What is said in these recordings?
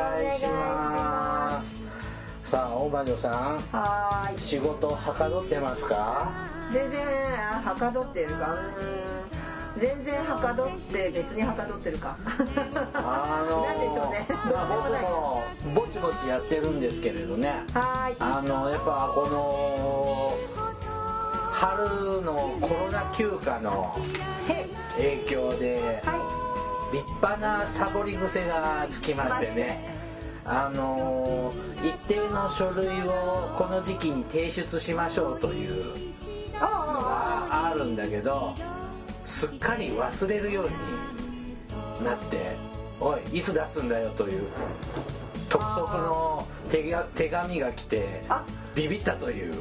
願いしまますさあ大魔女さんはーい。仕事はかどってますか？全然あはかどってるか。全然はかどって別にはかどってるか。あのなんでしょうね。まあ。僕もぼちぼちやってるんですけれどねはーい。あのやっぱこの春のコロナ休暇の。影響では立派なサボり癖がつきましてねあの一定の書類をこの時期に提出しましょうというのがあるんだけどすっかり忘れるようになって「おいいつ出すんだよ」という督促の手紙が来てあビビったという。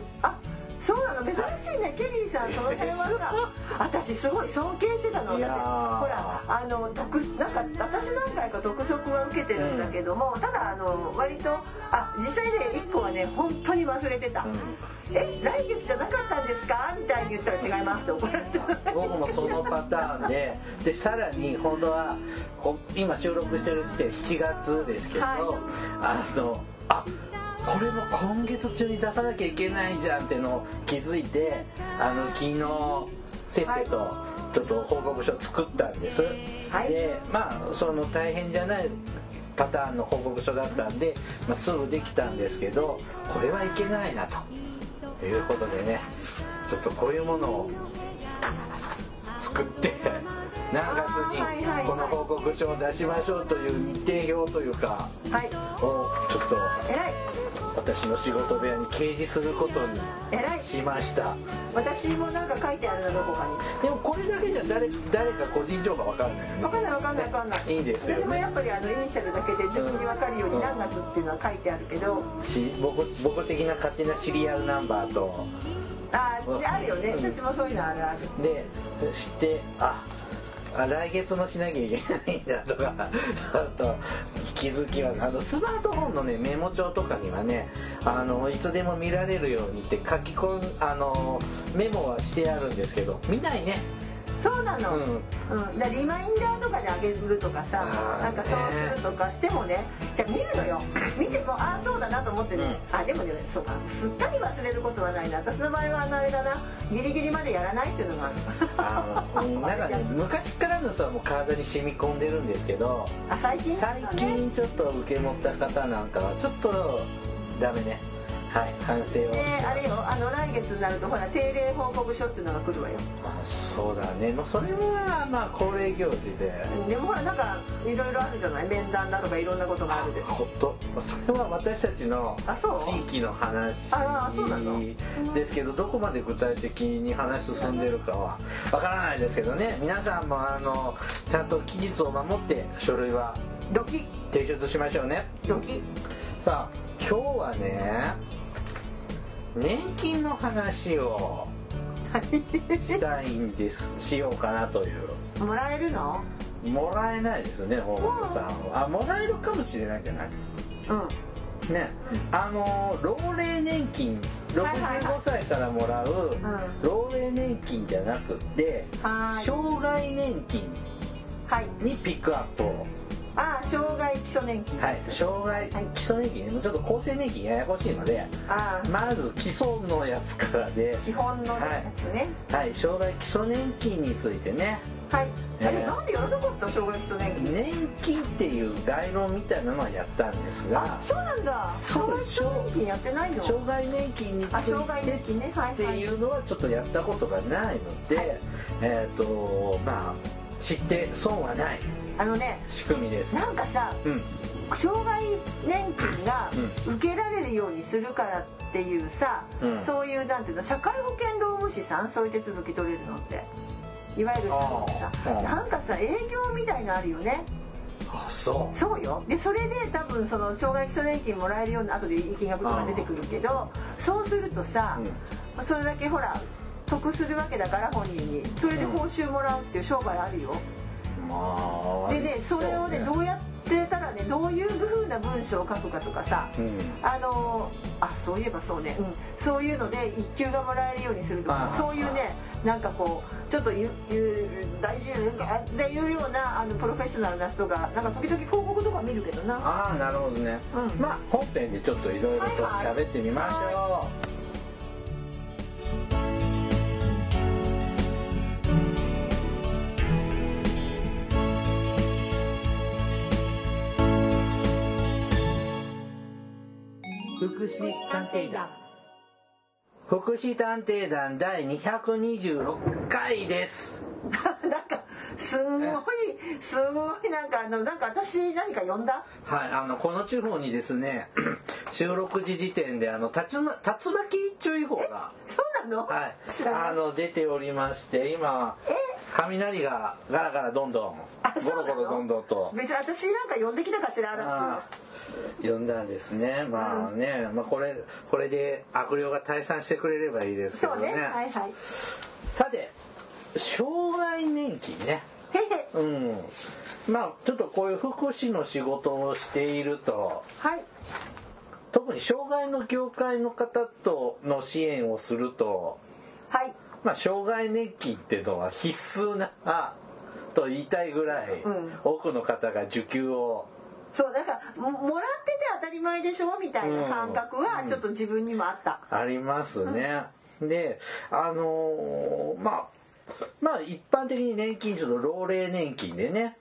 そうなの珍しいねケリーさんその辺はさ。私すごい尊敬してたのだってーほらあの督なんか私何回か督促は受けてるんだけども、ただあの割とあ実際ね1個はね本当に忘れてた、うん。え来月じゃなかったんですか？みたいに言ったら違いますって怒られてた。僕もそのパターンででさらに本当はこ今収録してる時点7月ですけど、はい。あのあこれも今月中に出さなきゃいけないじゃんってのを気づいてあの昨日せっせとちょっと報告書作ったんです、はい。でまあその大変じゃないパターンの報告書だったんで、まあ、すぐできたんですけどこれはいけないなということでねちょっとこういうものを作って 何月にこの報告書を出しましょうという日程表というかはい。をちょっと私の仕事部屋に掲示することにしました。私もなんか書いてあるなどこかに。でもこれだけじゃ誰誰か個人情報わかんないよね。分かんない分かんない分かんない。いいですよね。私もやっぱりあのイニシャルだけで自分に分かるように何月っていうのは書いてあるけど。し僕僕的な勝手なシリアルナンバーと。ああるよね。うん。私もそういうのあるある。でしてああ来月もしなきゃいけないんだとかあと気づきはあのスマートフォンのねメモ帳とかにはねあのいつでも見られるようにって書き込んあのメモはしてあるんですけど見ないね。そうなの、ううん。んだリマインダーとかであげるとかさなんかそうするとかしてもねじゃあ見るのよ。見てもああそうだなと思ってね、あでもねそうか。すっかり忘れることはないな。私の場合はあのあれだな。ギリギリまでやらないっていうのがある。なんかね昔からの人はもう体に染み込んでるんですけどあ最近最近ちょっと受け持った方なんかはちょっとダメねはい反省を。であれよあの来月になるとほら定例報告書っていうのが来るわよ。あそうだね。もうそれはまあ恒例行事で。でもほらなんかいろいろあるじゃない？面談だとかいろんなことがあるで。ほっと。それは私たちの地域の話ですけどどこまで具体的に話進んでるかはわからないですけどね。皆さんもあのちゃんと期日を守って書類はドキ。提出しましょうね。ドキ。さあ今日はね年金の話をしたいんですしようかなという。もらえるの？もらえないですね大本さんは。あもらえるかもしれないんじゃない？うん。ね。あの老齢年金はいはいはい。65歳からもらう老齢年金じゃなくてはい。障害年金はい。にピックアップをああ障害基礎年金はい障害はい基礎年金ね。ちょっと厚生年金ややこしいのでああまず基礎のやつからで。基本のやつね。はい。障害基礎年金についてね。はい、えー。あれなんでやらなかった障害基礎年金？年金っていう概論みたいなのはやったんですが。あそうなんだ。障害基礎年金やってないの？障害年金につあ障害年金ね。はいはい。っていうのはちょっとやったことがないので、はい。えっ、とまあ知って損はないあのね仕組みです。なんかさうん、障害年金が受けられるようにするからっていうさ、うん。そういうなんていうの社会保険労務士さんそういう手続き取れるのって。いわゆる社さあー。うん。んなんかさ営業みたいのあるよね。あそう。そうよ。でそれで多分その障害基礎年金もらえるような後で金額とか出てくるけどそうするとさ、それだけほら得するわけだから本人に。それで報酬もらうっていう商売あるよ、まあでねそれをねどうやってたらねどういう風な文章を書くかとかさ、うん。あのあそういえばそうね、うん、そういうので一級がもらえるようにするとかそういうねなんかこうちょっとゆゆ大丈夫かっていうようなあのプロフェッショナルな人がなんか時々広告とか見るけどな。ああなるほどね、うん。まあ本編でちょっといろいろとはいはい。喋ってみましょう、福祉探偵団。福祉探偵団第226回です。なんかすんごいすごいなんかあのなんか私何か呼んだ？はい、あの、この地方にですね、収録時時点で、あの、竜巻注意報が、そうなの、はいあの出ておりまして今え？雷がガラガラどんどあんゴロゴロどんどんと。別に私なんか呼んできたかしら嵐呼んだんですね。まあね、まあ、これこれで悪霊が退散してくれればいいですけどね。ね。はいはい。さて障害年金ね。うん。まあちょっとこういう福祉の仕事をしていると。はい。特に障害の業界の方との支援をすると。はい。まあ、障害年金っていうのは必須なと言いたいぐらい、うん。多くの方が受給をそうだからももらってて当たり前でしょみたいな感覚はちょっと自分にもあった、ありますね。であのーまあまあ一般的に年金ちょっと老齢年金でね。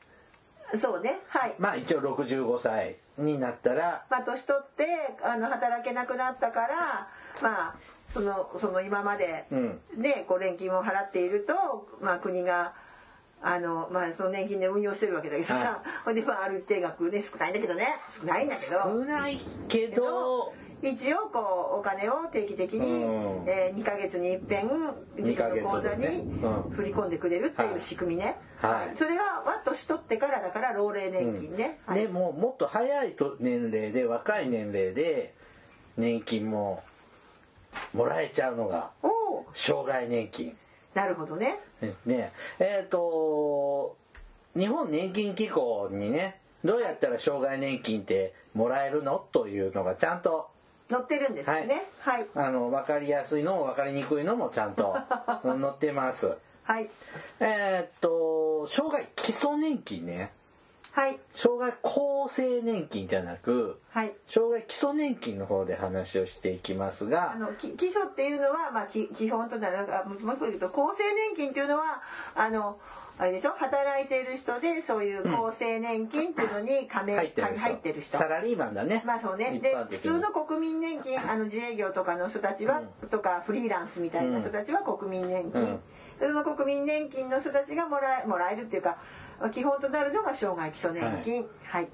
そうねはい。まあ一応65歳になったら。まあ年取ってあの働けなくなったからまあそのその今までうん。でこう年金を払っていると、まあ、国があの、まあ、その年金で運用してるわけだけどさ、ほんで、まあ、ある定額ね少ないんだけど。ね少ないんだけ少ど。ないけど一応こうお金を定期的に、うん。えー、2ヶ月に一遍自分の口座に振り込んでくれるっていう仕組みね、はい。それがわっと年取ってからだから老齢年金ね、はいでもうもっと早いと年齢で若い年齢で年金ももらえちゃうのが障害年金なるほどね。ですね。えっ、と日本年金機構にねどうやったら障害年金ってもらえるの？というのがちゃんと。載ってるんですよね。はい。あの分かりやすいのも分かりにくいのもちゃんと 載ってます。はい。えっ、と障害基礎年金ねはい。障害厚生年金じゃなくはい。障害基礎年金の方で話をしていきますがあのき基礎っていうのは、まあ、き基本となるあもう一個言うと厚生年金っていうのはあのあれでしょ？働いている人でそういう厚生年金っていうのに加盟、入ってる人。入ってる人。サラリーマンだね。まあそうね。で普通の国民年金あの自営業とかの人たちは、とかフリーランスみたいな人たちは国民年金、うん。その国民年金の人たちがもらえもらえるっていうか基本となるのが障害基礎年金。はい、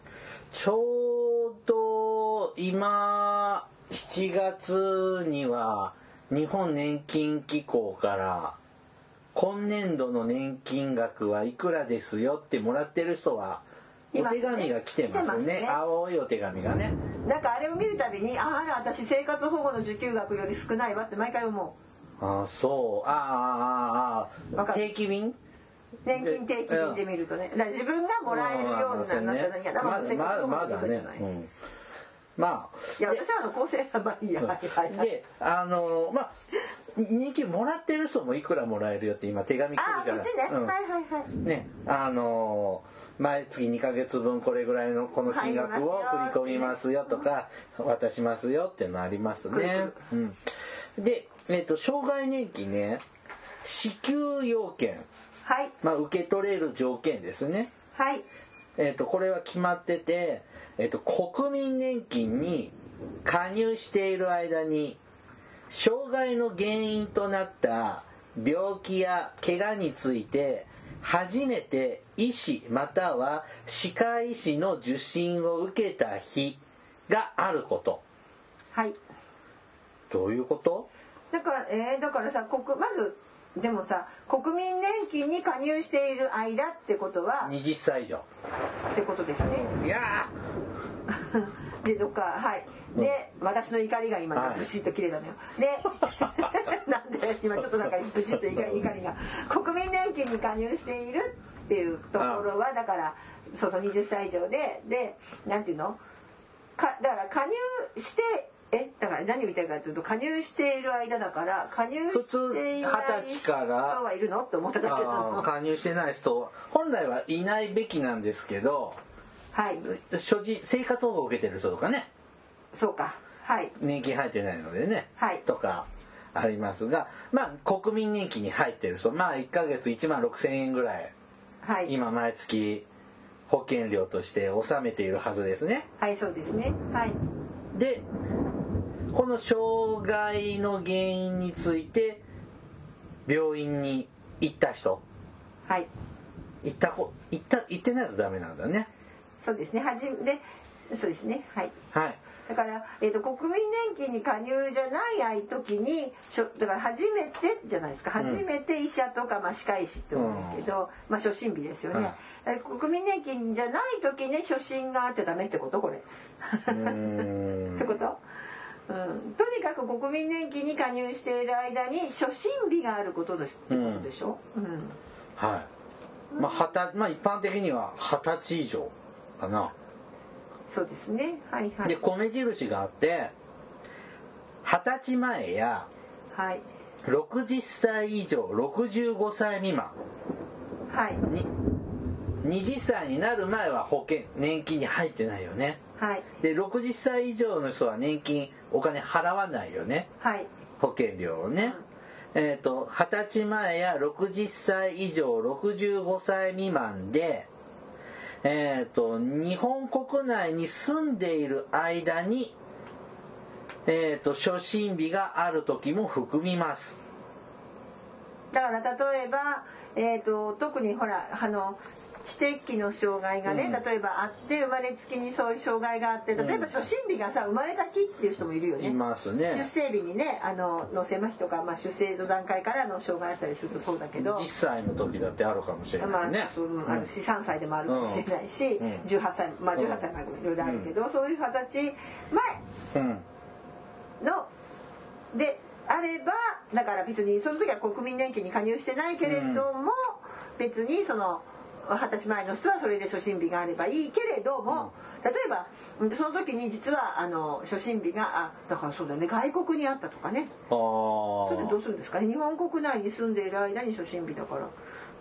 ちょうど今7月には日本年金機構から今年度の年金額はいくらですよってもらってる人はお手紙が来てますね。ね。青いお手紙がね。なんかあれを見るたびにああら私生活保護の受給額より少ないわって毎回思ああそう。ああああああ定期便？う年金定期便で見るとねだから自分がもらえるようになったらいやだからま生活保護まだね。のことじゃない、うん。まあ。いや私はあの厚生はまあいいやはいはいはいであのまあ人気もらってる人もいくらもらえるよって今手紙来ああるじゃない。そっちね、うん。はいはいはい。ねあの毎月2ヶ月分これぐらいのこの金額を振り込みますよとか渡しますよっていうのありますね。うん、で、えっと障害年金ね支給要件、はい。まあ、受け取れる条件ですね。はい。えっとこれは決まってて、えっと国民年金に加入している間に障害の原因となった病気や怪我について初めて医師または歯科医師の受診を受けた日があること。はい。どういうこと？だからえー、だからさ国まずでもさ国民年金に加入している間ってことは20歳以上。ってことですね。いや でどっかはい。で、私の怒りが今はい。ブシッと切れたのよ、で なんで今ちょっとなんかブシッと怒り怒りが国民年金に加入しているっていうところはだからそうそう20歳以上ででなんていうの？かだから加入してえだから何を言いたいかというと加入している間だから加入していない普通二十歳から人はいるのって思っただけど加入してない人本来はいないべきなんですけどはい。所持生活保護を受けてる人とかね。そうか。はい。年金入ってないのでね、はい。とかありますがまあ国民年金に入ってる人まあ1ヶ月1万6,000円ぐらいはい。今毎月保険料として納めているはずですね。はいそうですね。はい。でこの障害の原因について病院に行った人。はい。行ったこ行った行ってないとダメなんだね。そうですね。はじでそうですね。はい。はい。だから、えー、と国民年金に加入じゃない時にしょだから初めてじゃないですか、うん。初めて医者とか、まあ、歯科医師って思うけど、まあ、初診日ですよね、だから国民年金じゃない時に初診があっちゃダメってことこれ。ってこと？うん、とにかく国民年金に加入している間に初診日があることです。ってことでしょ、うん。はい。まあまあ一般的には二十歳以上かな。そうですね。はいはい。で米印があって二十歳前やはい。60歳以上65歳未満はい。に20歳になる前は保険年金に入ってないよね。はい。で60歳以上の人は年金お金払わないよね。はい。保険料をね、えっ、と二十歳前や60歳以上65歳未満でえっ、と日本国内に住んでいる間にえっ、と初診日がある時も含みます。だから例えば、えー、と特にほらあの知的の障害がね、うん。例えばあって生まれつきにそういう障害があって例えば初診日がさ生まれた日っていう人もいるよね。います出ね生日にねあの脳性麻痺とか、まあ、出生の段階からの障害あったりするとそうだけど。10歳の時だってあるかもしれまあないね、そううんあるし3歳でもあるかもしれないし、うん。18歳まあ18歳までもいろいろあるけど、そういう二十歳前うんのであればだから別にその時は国民年金に加入してないけれども、別にその二十歳前の人はそれで初診日があればいいけれども、例えばうんその時に実はあの初診日があだからそうだね外国にあったとかね。あそれでどあうするんですか？ね日本国内に住んでいる間に初診日だから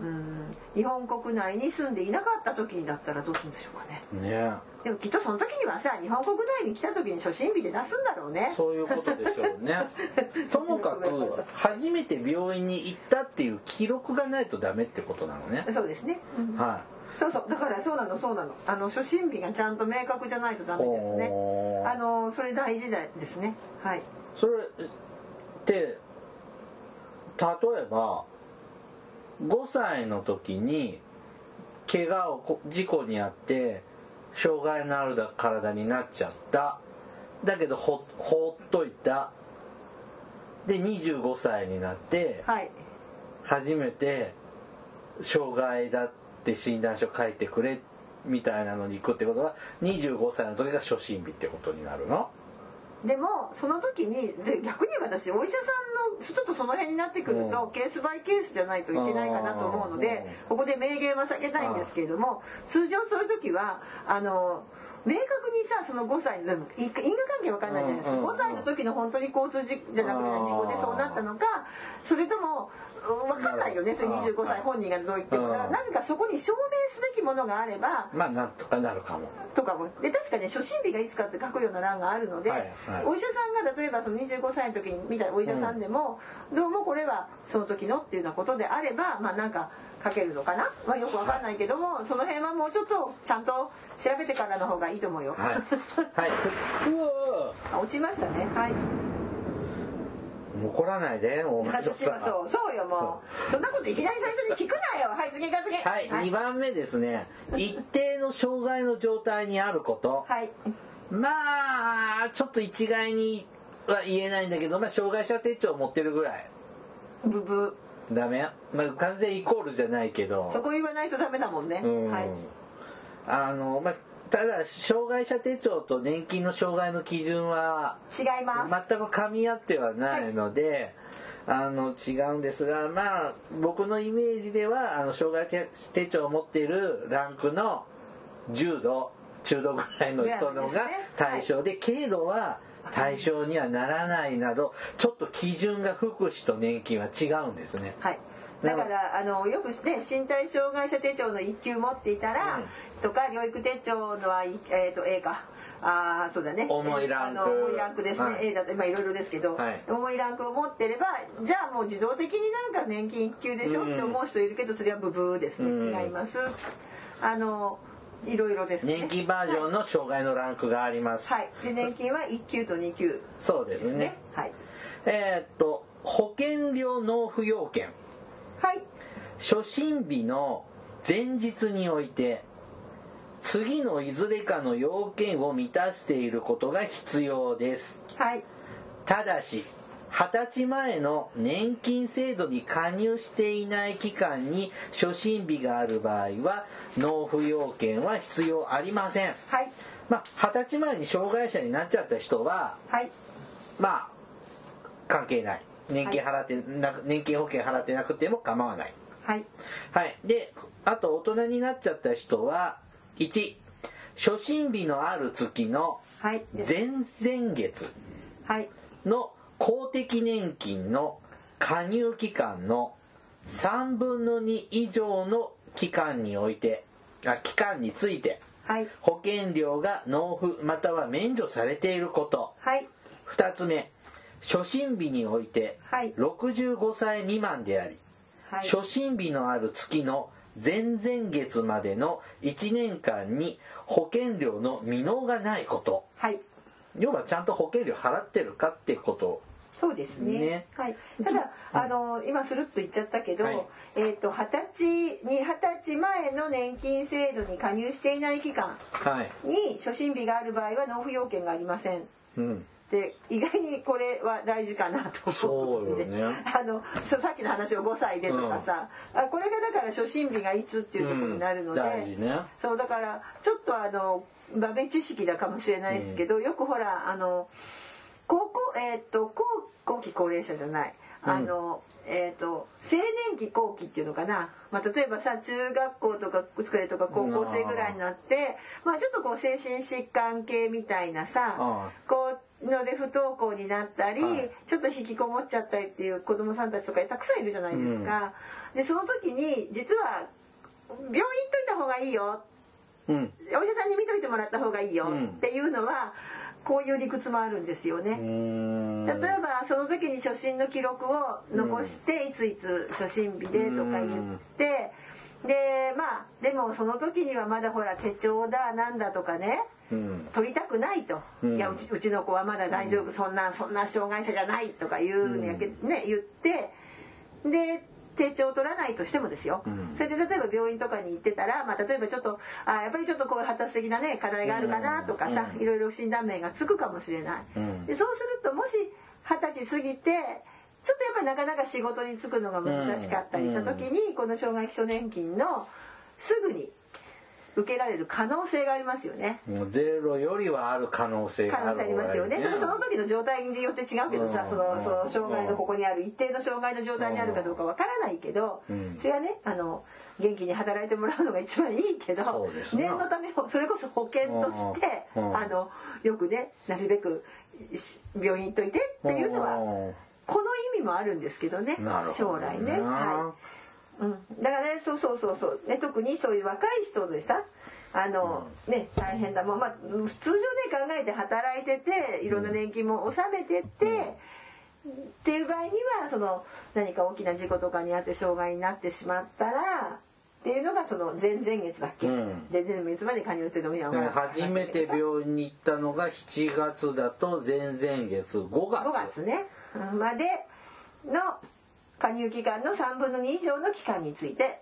うん。日本国内に住んでいなかった時にだったらどうするんでしょうかね。ね。でもきっとその時にはさ日本国内に来た時に初診日で出すんだろうね。そういうことでしょうね。ともかく初めて病院に行ったっていう記録がないとダメってことなのね。そうですね、うん。はそうそう。だからそうなのそうなの。あの初診日がちゃんと明確じゃないとダメですね。あのそれ大事ですね。はい。いそれって例えば5歳の時に怪我をこ事故にあって障害のある体になっちゃった。だけどほ放っといた。で25歳になってはい。初めて障害だって診断書書いてくれみたいなのに行くってことは25歳の時が初診日ってことになるの？でもその時にで逆に私お医者さんのちょっとその辺になってくると、ケースバイケースじゃないといけないかなと思うので、ここで明言は避けたいん。ですけれども、通常そういう時はあの明確にさその5歳の因果関係わかんないじゃないですか、うんうん5歳の時の本当に交通事じゃなくて事故でそうなったのかそれともうんわかんないよねそれ25歳本人がどう言ってるか。ら、うん。何かそこに証明すべきものがあればまあなんとかなるかも。とかも。で確かね初診日がいつかって書くような欄があるので、はいはい。お医者さんが例えばその25歳の時に見たお医者さんでも、どうもこれはその時のっていうようなことであればまあなんか書けるのかな、まあ、よくわかんないけどもその辺はもうちょっとちゃんと調べてからの方がいいと思うよ。はい。はい。うわあ落ちましたね。はい。ー怒らないでお前私はそう。そうよもう。そんなこといきなり最初に聞くなよ。はい次か次。はい、はい。2番目ですね。一定の障害の状態にあること。はい。まあちょっと一概には言えないんだけど、まあ、障害者手帳を持ってるぐらい。ブブダメ？まあ完全イコールじゃないけど。そこ言わないとダメだもんね、うん。はいあのまあただ障害者手帳と年金の障害の基準は違います。全く噛み合ってはないので、あの違うんですがまあ僕のイメージではあの障害者手帳を持っているランクの重度中度ぐらいの人のが対象で軽度は対象にはならないなどちょっと基準が福祉と年金は違うんですね。はい。だからあのよくね身体障害者手帳の1級持っていたら、うんとか療育手帳のは、えー、と A か。あーそうだね。重いランク。あの重いランクですね、はい。A だとまあいろいろですけど、はい。重いランクを持ってればじゃあもう自動的になんか年金1級でしょ、うん。って思う人いるけどそれはブブーですね、うん。違います。あのいろいろですね。年金バージョンの障害のランクがあります。はい。で年金は1級と2級そうですね。ねはい。えーっと保険料納付要件。はい。初診日の前日において次のいずれかの要件を満たしていることが必要です。はい。ただし20歳前の年金制度に加入していない期間に初診日がある場合は納付要件は必要ありません。はい。まあ二十歳前に障害者になっちゃった人ははい。まあ関係ない。年金払ってなく、年金保険払ってなくても構わない。はい。はい。で、あと大人になっちゃった人は、1、初診日のある月のはい。前々月はい。の公的年金の加入期間の3分の2以上の期間において、あ期間について、はい。保険料が納付または免除されていること。はい。2つ目、初診日においてはい。65歳未満であり、はい。初診日のある月の前々月までの1年間に保険料の未納がないこと。はい。要はちゃんと保険料払ってるかってこと。そうですね。ね。はい。ただ、あの今スルッと言っちゃったけど、はい。えっ、と二十歳に二十歳前の年金制度に加入していない期間はい、に初診日がある場合は納付要件がありません。うん、で意外にこれは大事かなと思うんで あのさっきの話を5歳でとかさ、あこれがだから初診日がいつっていうところになるので、うん大事ね。そうだからちょっとあの豆知識だかもしれないですけど、よくほらあの高校えっ、と後後期高齢者じゃない。あの、えっ、と青年期後期っていうのかな、まあ、例えばさ中学校とか机とか高校生ぐらいになって、まあ、ちょっとこう精神疾患系みたいなさあこうので不登校になったり、はい。ちょっと引きこもっちゃったりっていう子供さんたちとかたくさんいるじゃないですか。でその時に実は病院行っといた方がいいよ。うん。お医者さんに見といてもらった方がいいよ。うん。っていうのはこういう理屈もあるんですよね。例えばその時に初診の記録を残していついつ初診日でとか言ってでまあでもその時にはまだほら手帳だなんだとかね。うん取りたくないと、うん。いやうちうちの子はまだ大丈夫、そんなそんな障害者じゃないとか言うんやけ、ね言って。で手帳取らないとしてもですよ、うん。それで例えば病院とかに行ってたら、まあ、例えばちょっとあやっぱりちょっとこういう発達的なね課題があるかなとかさ、うん。いろいろ診断名がつくかもしれない、うん。でそうするともし二十歳過ぎてちょっとやっぱりなかなか仕事に就くのが難しかったりした時に、この障害基礎年金のすぐに受けられる可能性がありますよね。ゼロよりはある可能性がある可能性ありますよね。それその時の状態によって違うけどさ、うん。そのその障害のここにある一定の障害の状態にあるかどうかわからないけどうん、それはねあの元気に働いてもらうのが一番いいけど念のためそれこそ保険としてうん。あのよくねなるべくし病院行っといてっていうのはこの意味もあるんですけどね将来ね。はいうん、だからねそうそうそうそう、ね、特にそういう若い人でさあの、ね大変だ。もん、まあ、通常ね考えて働いてていろんな年金も納めてって、っていう場合にはその何か大きな事故とかにあって障害になってしまったらっていうのがその前々月だっけ、うん。前々月まで加入っていうのも今だから初めて病院に行ったのが7月だと前々月5月。5月ね。うん。までの加入期間の3分の2以上の期間について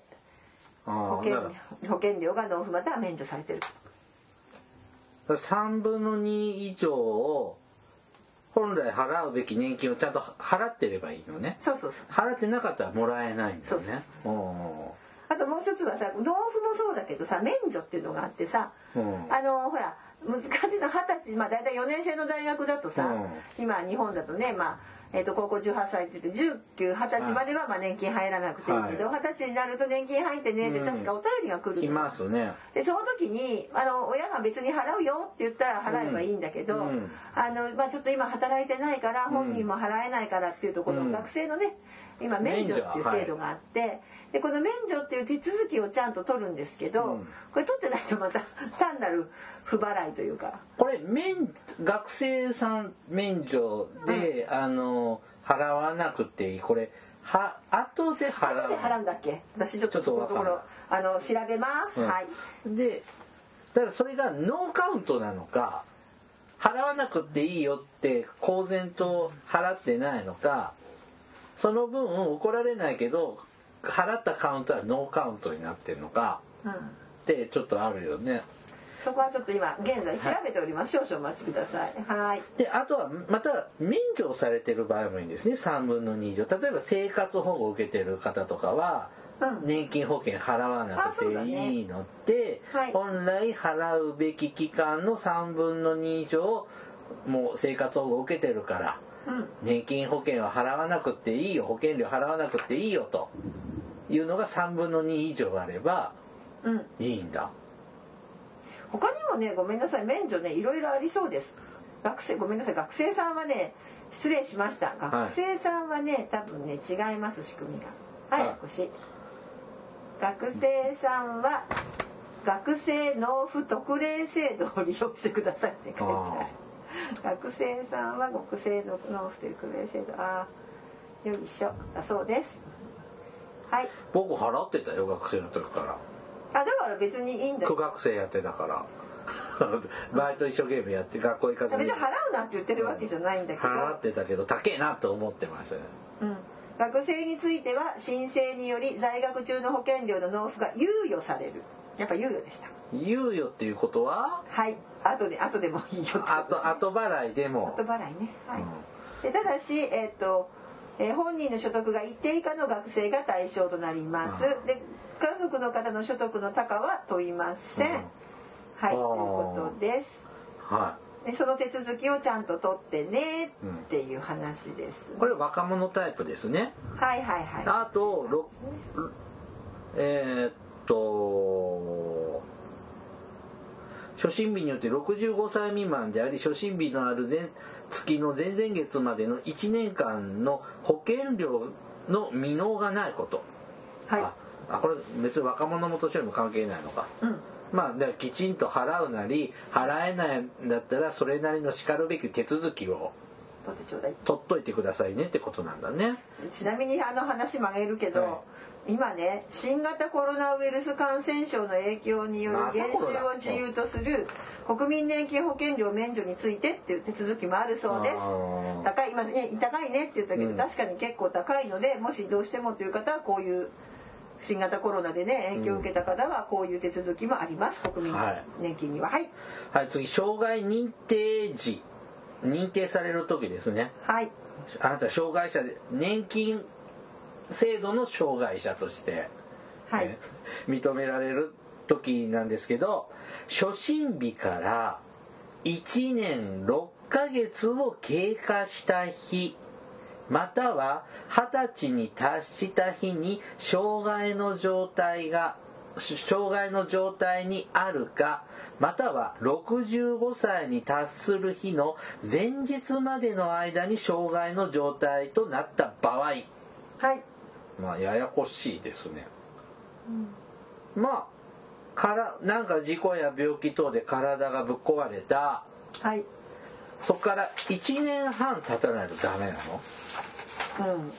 あ保険保険料が納付または免除されてる。ら3分の2以上を本来払うべき年金をちゃんと払ってればいいのね。そうそうそう。払ってなかったらもらえないんだよね。あともうう一つはさ豆腐もそうだけどさ免除っていうのがあってさ、うん。あのほら難しいの二十歳まあ大体4年生の大学だとさ、うん。今日本だとねまあえー、と高校18歳って言って1920歳まではまあ年金入らなくていいけど二十、歳になると年金入ってねって確かお便りが来るの来ますね。でその時にあの親が別に払うよって言ったら払えばいいんだけど、うん。うん。あのまあ、ちょっと今働いてないから本人も払えないからっていうところ、うん。学生のね今免除っていう制度があって、でこの免除っていう手続きをちゃんと取るんですけど、うん。これ取ってないとまた 単なる不払いというか。これ免学生さん免除で、あの払わなくていい。これは後で払う。後で払うんだっけ？私ちょっとこのところあの調べます、うん。はい。でだからそれがノーカウントなのか払わなくていいよって公然と払ってないのかその分怒られないけど払ったカウントはノーカウントになってるのかうん。ってちょっとあるよね。そこはちょっと今現在調べております、少々お待ちください。はい。であとはまた免除されてる場合もいいんですね。3分の2以上。例えば生活保護を受けてる方とかは、うん。年金保険払わなくてねいいのって、はい。本来払うべき期間の3分の2以上もう生活保護を受けてるからうん。年金保険は払わなくていいよ。保険料払わなくていいよというのが3分の2以上あればうん。いいんだ。他にもねごめんなさい免除ねいろいろありそうです。学生ごめんなさい学生さんはね失礼しました。学生さんはね、多分ね違います仕組みが。はいはい。腰学生さんは学生納付特例制度を利用してくださいって書いてある。学生さんは学生の納付特例制度。ああよいしょ。だそうですはい。僕払ってたよ学生の時から。あだから別にいいんだ苦学生やってたから。バイト一生懸命やって学校行かずに。別に払うなって言ってるわけじゃないんだけど、払ってたけど高えなと思ってましたねうん、学生については申請により在学中の保険料の納付が猶予される。やっぱ猶予でした。猶予っていうことは？はい。後で後でもいいよ。後後払いでも。後払いね。はい、でただしえっ、と、えー本人の所得が一定以下の学生が対象となります、うで家族の方の所得の高は問いません、うん。はいということです。はでその手続きをちゃんと取ってねっていう話です、いこれ若者タイプですね。はいはいはい。あとろえーっと初診日によって65歳未満であり初診日のある前月の前々月までの1年間の保険料の未納がないこと。はい。ああこれ別に若者も年寄りも関係ないのか。うん。まあだからきちんと払うなり払えないんだったらそれなりのしかるべき手続きを取ってちょうだい。取っといてくださいねってことなんだね。ちなみにあの話曲げるけど、はい。今ね新型コロナウイルス感染症の影響による減収を自由とする国民年金保険料免除についてっていう手続きもあるそうです。高い今ね高いねって言ったけど、うん。確かに結構高いのでもしどうしてもという方はこういう新型コロナでね影響を受けた方はこういう手続きもあります。国民はい年金には。はい。はい。次障害認定時。認定される時ですね。はい。あなた障害者で年金制度の障害者として、はい、ね認められる時なんですけど初診日から1年6ヶ月を経過した日または20歳に達した日に障害の状態が障害の状態にあるかまたは65歳に達する日の前日までの間に障害の状態となった場合。はい。まあややこしいですね、まあからなんか事故や病気等で体がぶっ壊れた。はい。そこから1年半経たないとダメなの？うん。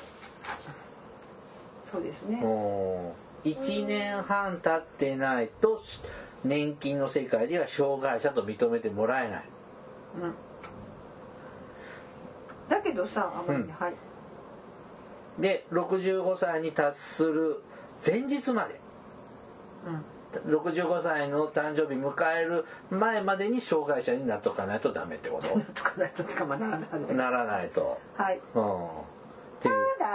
そうですね。もう1年半経ってないと年金の世界では障害者と認めてもらえない。うん。だけどさあまりねうんはい。で65歳に達する前日まで。うん65歳の誕生日迎える前までに障害者になっとかないとダメってこなんと かないとってかまあならない。とならないと。はい。うん。た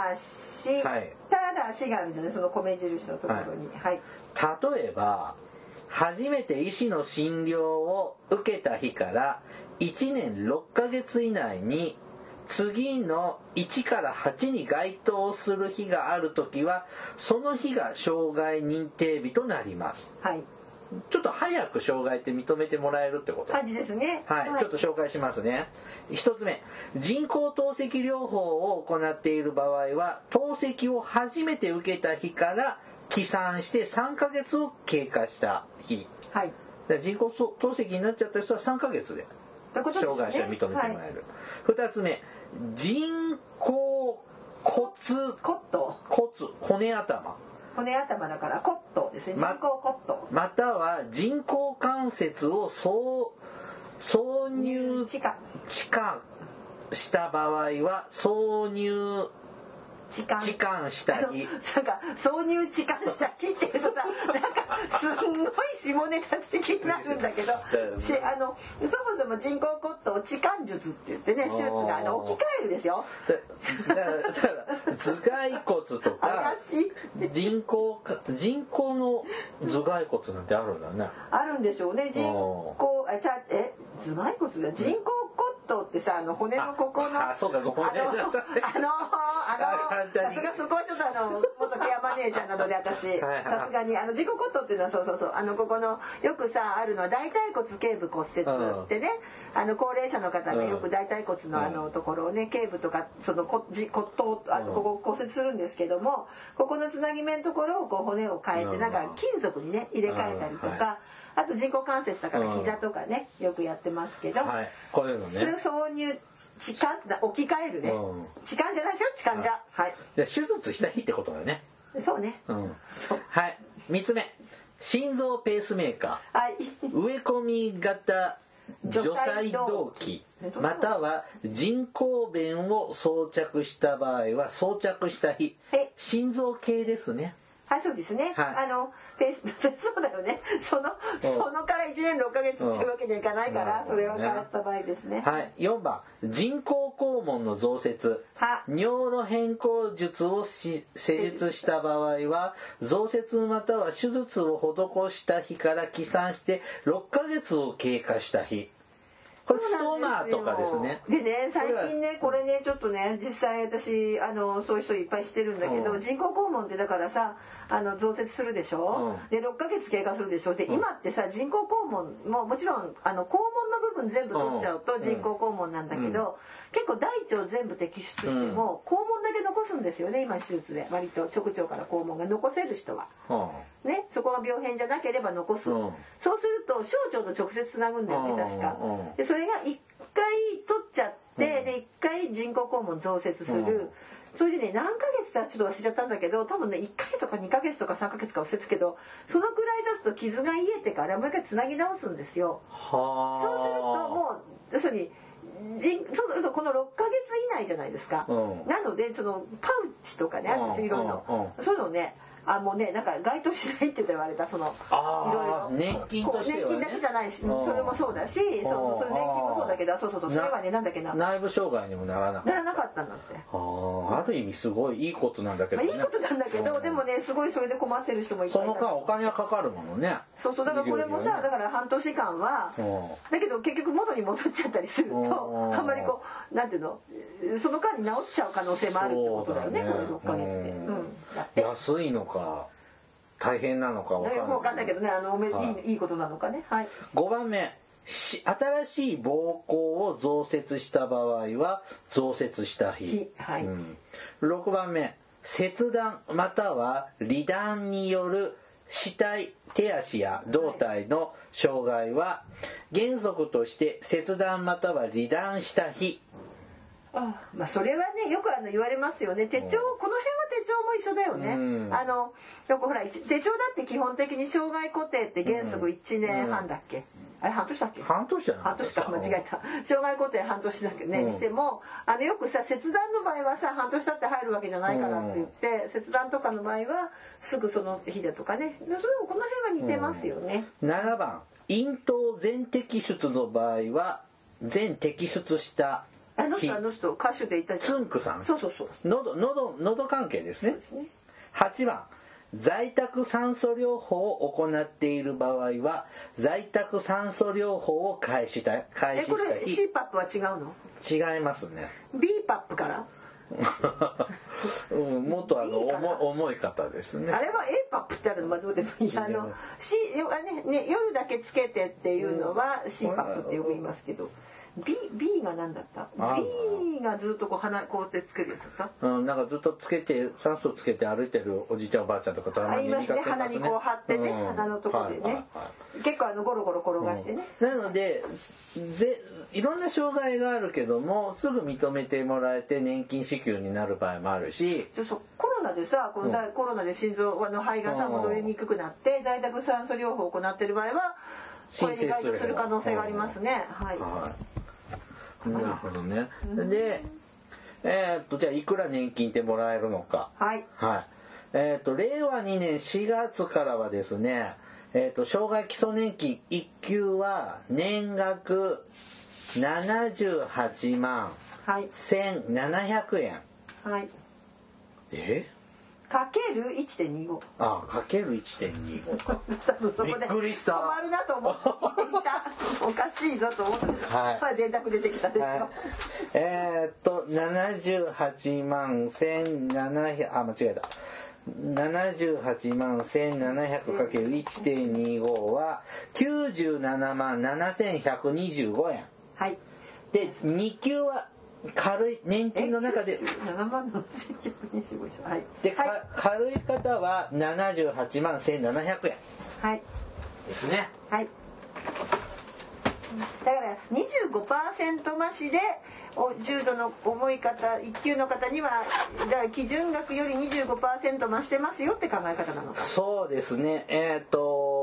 だし、はい。ただ足があるんじゃないその米印のところに。はい、例えば初めて医師の診療を受けた日から1年6ヶ月以内に次の1から8に該当する日があるときはその日が障害認定日となります。はい。ちょっと早く障害って認めてもらえるってこと？感じですね。はい、ちょっと紹介しますね。一つ目、人工透析療法を行っている場合は、透析を初めて受けた日から起算して3ヶ月を経過した日。はい。人工透析になっちゃった人は3ヶ月で障害者認めてもらえはい。る。二、つ目、人工骨、コット骨、骨頭。骨頭だからコットですね。人ま工コットまたは人工関節を挿挿入地下。置換した場合は挿入置換置換したあの日なんか挿入置換した日っていうとさ なんかすんごい下ネタ的になるんだけどしあのそもそも人工骨頭置換術って言ってね手術があの置き換えるですよ。だだから頭蓋骨とか人工か人工の頭蓋骨なんてあるんだね。あるんでしょうね。人工あちゃえ頭蓋骨だ。人工骨頭ってさあの骨のここのああそうかごめんなさいあのあのさすがそこはちょっとあの元ケアマネージャーなので私。さすがにあの自己骨頭っていうのはそうそうそうあのここのよくさあるのは大腿骨頸部骨折ってねあの高齢者の方がよく大腿骨のあのところをね頸部とかその骨頭あのここ骨折するんですけどもここのつなぎ目のところをこう骨を変えてなんか金属にね入れ替えたりとかあと人工関節だから膝とかねよくやってますけど、はい。こういうのそれをね挿入置換って置き換えるね、うん。置換じゃないですよ置換じゃ。はい。で手術した日ってことだよね。そうね、うん。そう。はい。三つ目。心臓ペースメーカー。はい。植え込み型除除細細動動器器または人工弁を装着した場合は装着した日。はい心臓系ですねはいそうですね、はい。あのペース そうだよね。そのそのから1年6ヶ月っていうわけにはいかないから、うんそれは変わった場合ですね、はい。4番。人工肛門の増設。は。尿路変更術をし施術した場合は増設または手術を施した日から起算して6ヶ月を経過した日これストマーとかですね。でね最近ねこれねちょっとね実際私あのそういう人いっぱい知ってるんだけど、うん。人工肛門ってだからさあの増設するでしょ、うん。で6ヶ月経過するでしょ？で、今ってさ人工肛門ももちろんあの肛門の部分全部取っちゃうとうん人工肛門なんだけど、結構大腸全部摘出しても、肛門だけ残すんですよね今手術で。割と直腸から肛門が残せる人は。うんね、そこが病変じゃなければ残す、うん。そうすると小腸と直接つなぐんだよねうん。確か。うん。でそれが1回取っちゃって、で1回人工肛門増設する、うんそれでね何ヶ月かちょっと忘れちゃったんだけど多分ね1ヶ月とか2ヶ月とか3ヶ月か忘れたけどそのくらい経つと傷が癒えてからもう一回つなぎ直すんですよ。はあ。そうするともう要するに人そうするとこの6ヶ月以内じゃないですか、うん。なのでそのパウチとかねあるんですよいろいろうんそういうのねあもうねなんか該当しないって言われたそのいろいろ年金としてはね。年金だけじゃないしうん。それもそうだしそうそうそれ年金もそうだけどそうそうそうそれはねなんだっけな。な内部障害にもならなかった。らなかったんだって。あーある意味すごいいいことなんだけどまあ、ねいいことなんだけど、うんでもねすごいそれで困ってる人もいっぱそのいいた。間お金はかかるものね。そうそうだからこれもさ、だから半年間は、うん。だけど結局元に戻っちゃったりすると、うん。あんまりこうなんていうのその間に治っちゃう可能性もあるってことだよねこれ6ヶ月で。うん。安いのか大変なのかわかんない。よくわかんないけどねあのおめ、はい。いいいいことなのかね。はい。5番目。し新しい膀胱を増設した場合は増設した日。日、はい。うん、6番目。切断または離断による死体手足や胴体の障害は原則として切断または離断した日。あまあそれはねよくあの言われますよね。手帳この辺帳も一緒だよね、うん。あのよくほら一手帳だって基本的に障害固定って原則1年半だっけ、あれ半年だっけ？半年半年か間違えた。障害固定半年だけ？どね、うん。してもあのよくさ切断の場合はさ半年経って入るわけじゃないからって言って、切断とかの場合はすぐその日だとかね。でそれもこの辺は似てますよね、7番。咽頭全摘出の場合は全摘出した日あの人あの人歌手でいたじゃん。つんくさん？そうそうそう。喉喉喉関係ですね。ですね。8番。在宅酸素療法を行っている場合は在宅酸素療法を開始した開えこれ CPAP は違うの？違いますね。BPAP から？うん、もっとあの重い重い方ですね。あれは APAP ってあるのはどうでもいい。あの、C ねね、夜だけつけてっていうのは CPAP って呼びますけど B, B が何だった？あ B がずっとこう鼻こうやってつけるやつだった？うん、なんかずっとつけて酸素つけて歩いてるおじいちゃんおばあちゃんとかたまにありますね見かけますね。鼻にこう貼ってね、うん。鼻のとこでね、はいはいはい。結構あのゴロゴロ転がしてね、なのでぜいろんな障害があるけどもすぐ認めてもらえて年金支給になる場合もあるし。そうそう。コロナでさこの大、コロナで心臓の肺がさうん戻りにくくなって在宅酸素療法を行っている場合はこれに該当する可能性がありますね。はい。はい。なるほどね。で、えーっと、じゃあいくら年金ってもらえるのか。はいはい。えーっと、令和2年4月からはですね、えーっと、障害基礎年金1級は年額78万はい1700円。はいえ？かける1.25あ、かける1.25か。多分そこでびっくりした。止まるなと思って おかしいぞと思った。でしょはい。まあ電卓出てきたでしょ、はい、えーっと78万1700あ間違えた。78万 1700×1.25 は97万7125円はい。で2級は軽い年金の中で。7万の1925でしょはい。で、かはい、軽い方は78万1700円。はい。ですね。はい。だから25%増しでお重度の重い方1級の方にはだから基準額より25%増してますよって考え方なのかそうですね。えっ、と、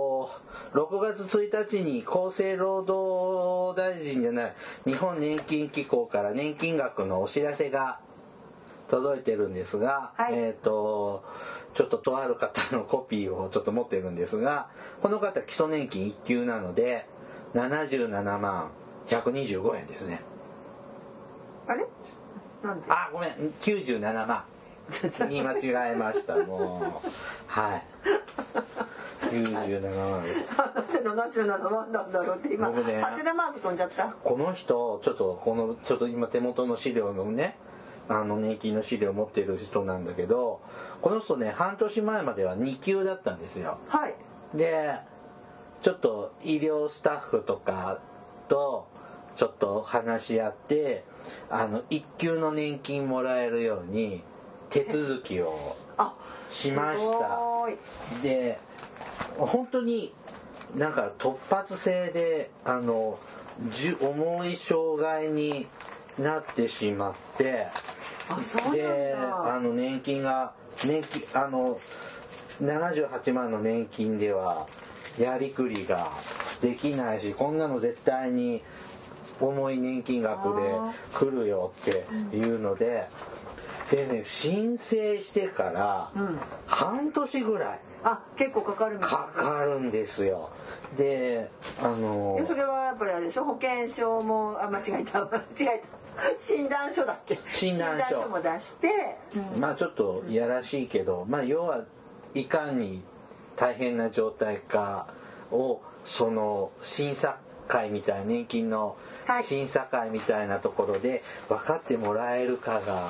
6月1日に厚生労働大臣じゃない、日本年金機構から年金額のお知らせが届いてるんですが、はいえっ、と、ちょっととある方のコピーをちょっと持ってるんですが、この方基礎年金1級なので、77万125円ですね。あれ？なんで？あ、ごめん、97万。言い間違えました、もう。はい。97万です。なんで77万なんだろうって今僕ね。ハテナマーク飛んじゃった？この人、ちょっと、この、ちょっと今手元の資料のね、あの、年金の資料を持ってる人なんだけど、この人ね、半年前までは2級だったんですよ。はい。で、ちょっと医療スタッフとかと、ちょっと話し合って、あの、1級の年金もらえるように、手続きをあしました。すごい。で本当になんか突発性であの重い障害になってしまってでだ。あの年金が年金あの78万の年金ではやりくりができないしこんなの絶対に重い年金額で来るよっていうのででね申請してからうん。半年ぐらいあ結構かかるかかるんですよ。であのえそれはやっぱりあれでしょ？保険証もあ間違えた。間違えた。診断書だっけ？診断書。も出して、うん。まあちょっといやらしいけどまあ要はいかに大変な状態かをその審査会みたいな年金のはい。審査会みたいなところで分かってもらえるかが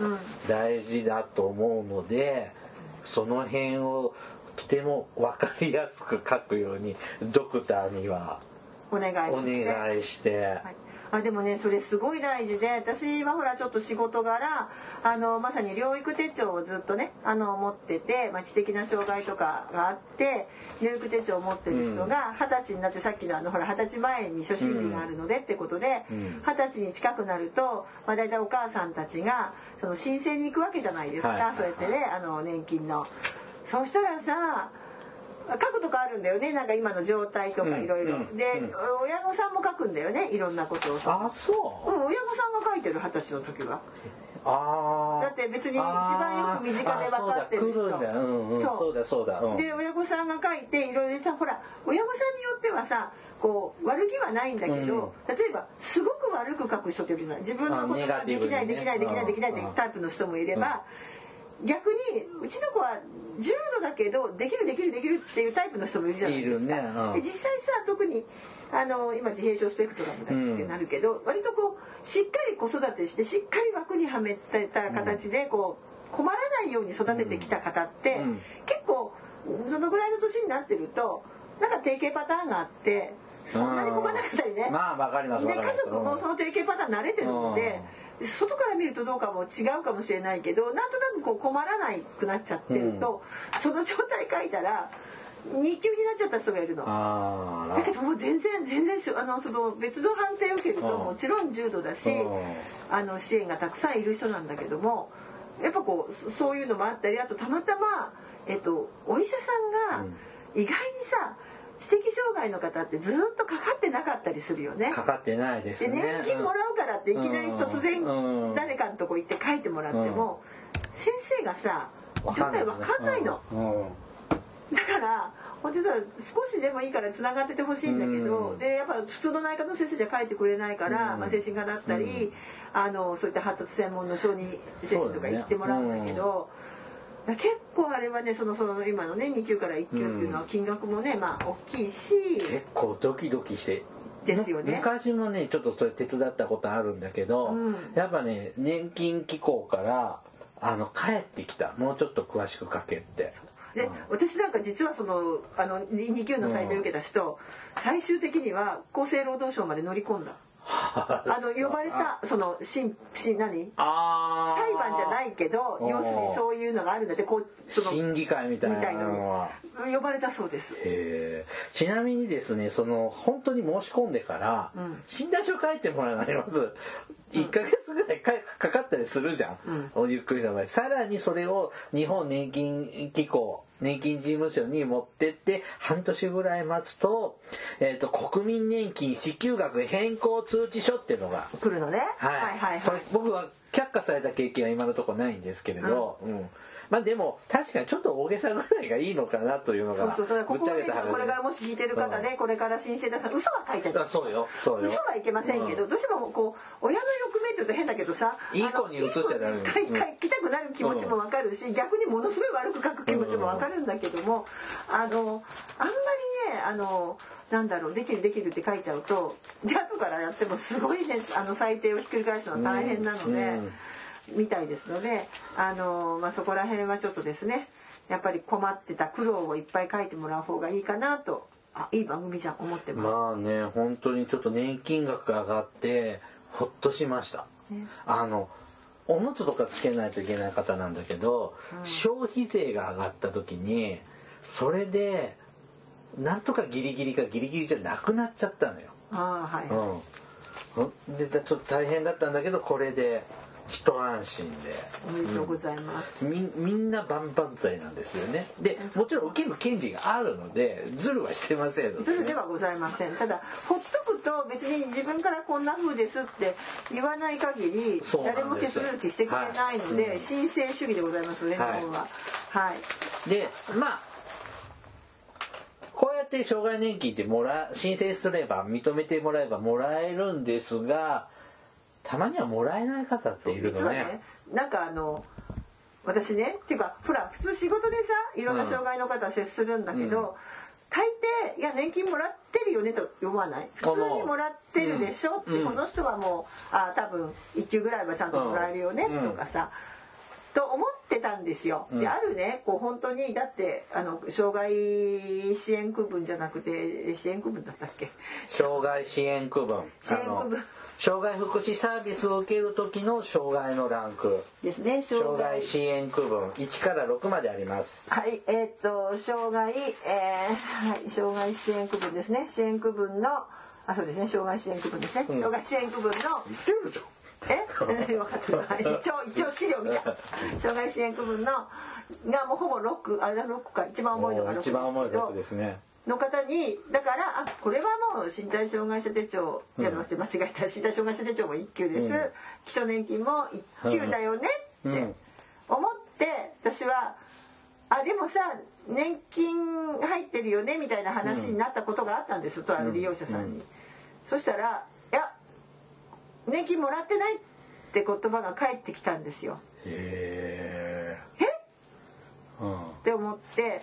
うん。大事だと思うのでその辺をとても分かりやすく書くようにドクターにはお願いして。はい。あでもねそれすごい大事で私はほらちょっと仕事柄あのまさに療育手帳をずっとねあの持ってて、まあ、知的な障害とかがあって療育手帳を持ってる人が二十歳になってさっきのあのほら二十歳前に初診日があるのでってことでうん。二十歳に近くなると、まあ、大体お母さんたちがその申請に行くわけじゃないですか、はいそうやってねあの年金の。そしたらさ書くとかあるんだよねなんか今の状態とかいろいろ。うんで、うん。親御さんも書くんだよねいろんなことをさ。あそう。うん親御さんが書いてる二十歳の時はだって別に一番よく身近で分かってる人。そうだ。うんうん。そう。そうだそうだ。うん。で親御さんが書いていろいろさほら親御さんによってはさこう悪気はないんだけど、例えばすごく悪く書く人っているじゃない。自分のことができない、ねできないできないできないってうんタイプの人もいれば、逆にうちの子は重度だけどできるできるできるっていうタイプの人もいるじゃないですか。ね。実際さ特にあの今自閉症スペクトラムだってなるけど、割とこうしっかり子育てしてしっかり枠にはめてた形でこう困らないように育ててきた方って、うん。結構そのぐらいの年になってるとなんか定型パターンがあってそんなに困らなかったりね。まあわかりますで家族もその定型パターン慣れてるので、外から見るとどうかも違うかもしれないけどなんとなくこう困らないくなっちゃってると、その状態書いたら2級になっちゃった人がいるの。だけどもう全然全然しあのその別の判定を受けるとうん。もちろん重度だしうん。あの支援がたくさんいる人なんだけどもやっぱこうそそういうのもあったりあとたまたま、えっと、お医者さんが意外にさ知的障害の方ってずっとかかってなかったりするよね。かかってないですでね年金もらうからっていきなり突然うん。誰かのとこ行って書いてもらっても先生がさ状態わかんないの。うんだから本当は少しでもいいからつながっててほしいんだけど、うん。でやっぱ普通の内科の先生じゃ書いてくれないから、うん。まあ、精神科だったり、うん。あのそういった発達専門の小児精神とか行ってもらうんだけど。結構あれはねそのその今のね2級から1級っていうのは金額もねまあ大きいし結構ドキドキしてですよね。昔もねちょっとそれ手伝ったことあるんだけど、うん。やっぱね年金機構からあの帰ってきた。もうちょっと詳しく書けってで私なんか実はそのあの 2, 級の採点受けた人、最終的には厚生労働省まで乗り込んだ。あの呼ばれたその審審何？あ裁判じゃないけどうん要するにそういうのがあるんだってこうその審議会みたいなのは。呼ばれたそうです。えー。ちなみにですねその本当に申し込んでから、うん。診断書書いてもらわないまず1ヶ月ぐらいかかかったりするじゃん、おゆっくりの場合さらにそれを日本年金機構年金事務所に持ってって半年ぐらい待つと,、えー、と国民年金支給額変更通知書っていうのが来るのね。はい、はいはいこれはい。僕は却下された経験は今のところないんですけれど、うん。まあでも確かにちょっと大げさぐらいがいいのかなというのがそうそうそうここをねぶっちゃけた話。これからもし聞いてる方ね、これから申請出さ嘘は書いちゃあそうよ。そうよ。嘘はいけませんけど、うん。どうしてもこう親の欲目っと変だけどさいい子に移しちゃダメ書きたくなる気持ちもわかるし、逆にものすごい悪く書く気持ちもわかるんだけども、あのあんまりねあのなんだろうできるできるって書いちゃうとで後からやってもすごいねあの裁定をひっくり返すのは大変なので。うんみたいですので、あのまあ、そこら辺はちょっとですねやっぱり困ってた苦労をいっぱい書いてもらう方がいいかなとあいい番組じゃん思ってます。まあね本当にちょっと年金額が上がってほっとしました、ね。あのおむつとかつけないといけない方なんだけど、消費税が上がった時にそれでなんとかギリギリかギリギリじゃなくなっちゃったのよ。ああはい、うん、でちょっと大変だったんだけどこれで一安心でおめでとうございます。みみんな万々歳なんですよねでもちろん受ける権利があるのでズルはしてませんので、ズルではございません。ただほっとくと別に自分からこんな風ですって言わない限り誰も手続きしてくれないので、はい申請主義でございますね、日はい本は。はい。でまあこうやって障害年金ってもら申請すれば認めてもらえばもらえるんですがたまにはもらえない方っているのね。ね。なんかあの私ねっていうかほら普通仕事でさいろんな障害の方接するんだけど、うん。大抵「いや年金もらってるよね」と読まない？普通にもらってるでしょ？って、うん。この人はもうあ多分1級ぐらいはちゃんともらえるよねうん。とかさ、と思ってたんですよ。でうん。あるねこう本当にだってあの障害支援区分じゃなくて支援区分だったっけ？障害支援区分。支援区分障害福祉サービスを受ける時の障害のランク。ですね障害。支援区分1から6まであります。はい、えーっと障害、えーはい、障害支援区分ですね。支援区分のあそうですね障害支援区分ですね。うん。障害支援区分の言ってるじゃんえ？分かってる。はい一応一応資料見た。障害支援区分のがもうほぼ6あ6か一番重いのが6ですけ一番重いど6ですねの方にだからあこれはもう身体障害者手帳じゃなくて間違えた身体障害者手帳も1級です、うん。基礎年金も1級だよねってうん。思って私はあでもさ年金入ってるよねみたいな話になったことがあったんですとある利用者さんに、うん。そしたら「いや年金もらってない」って言葉が返ってきたんですよ。へえ？っ思って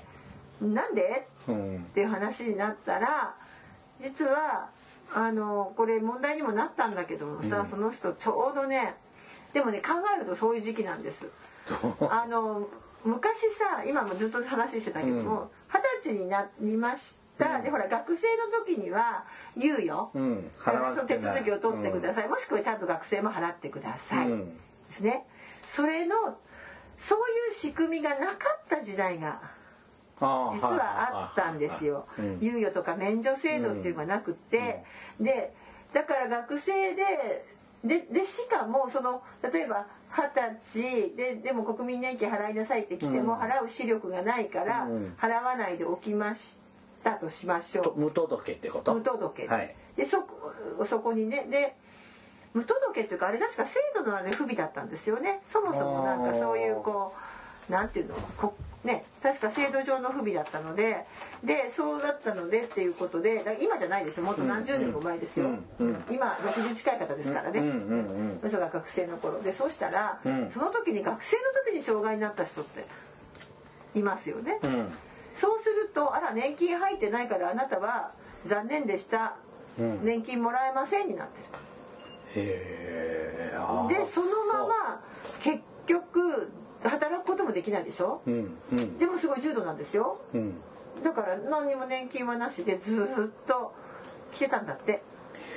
なんで？うんっていう話になったら実はあのこれ問題にもなったんだけどもさ、うん。その人ちょうどねでもね考えるとそういう時期なんです。あの昔さ今もずっと話してたけども二十、歳になりました、うん。でほら学生の時には猶予、うん。だからその手続きを取ってください、もしくはちゃんと学生も払ってください、うん。ですね。それのそういう仕組みがなかった時代が実はあったんですよ。猶予とか免除制度っていうのがなくて、でだから学生でででしかもその例えば二十歳ででも国民年金払いなさいって来てもうん。払う視力がないからうん。払わないでおきましたとしましょう。と無届けってこと？無届けで,、はい。でそこそこにねで無届けっていうかあれ確か制度のあれ不備だったんですよね。そもそもなんかそういうこうなんていうの？こね確か制度上の不備だったのででそうだったのでっていうことで今じゃないですよ。もっと何十年も前ですよ、うん。うん。今60近い方ですからね、うん。うん。うん。その人が学生の頃。でそうしたら、うん。その時に学生の時に障害になった人っていますよね、うん。そうすると「あら年金入ってないからあなたは残念でした、うん。年金もらえません」になってへえるでそのまま結局働くこともできないでしょ？うんうん。でもすごい重度なんですよ。うん。だから何にも年金はなしでずーっと来てたんだって。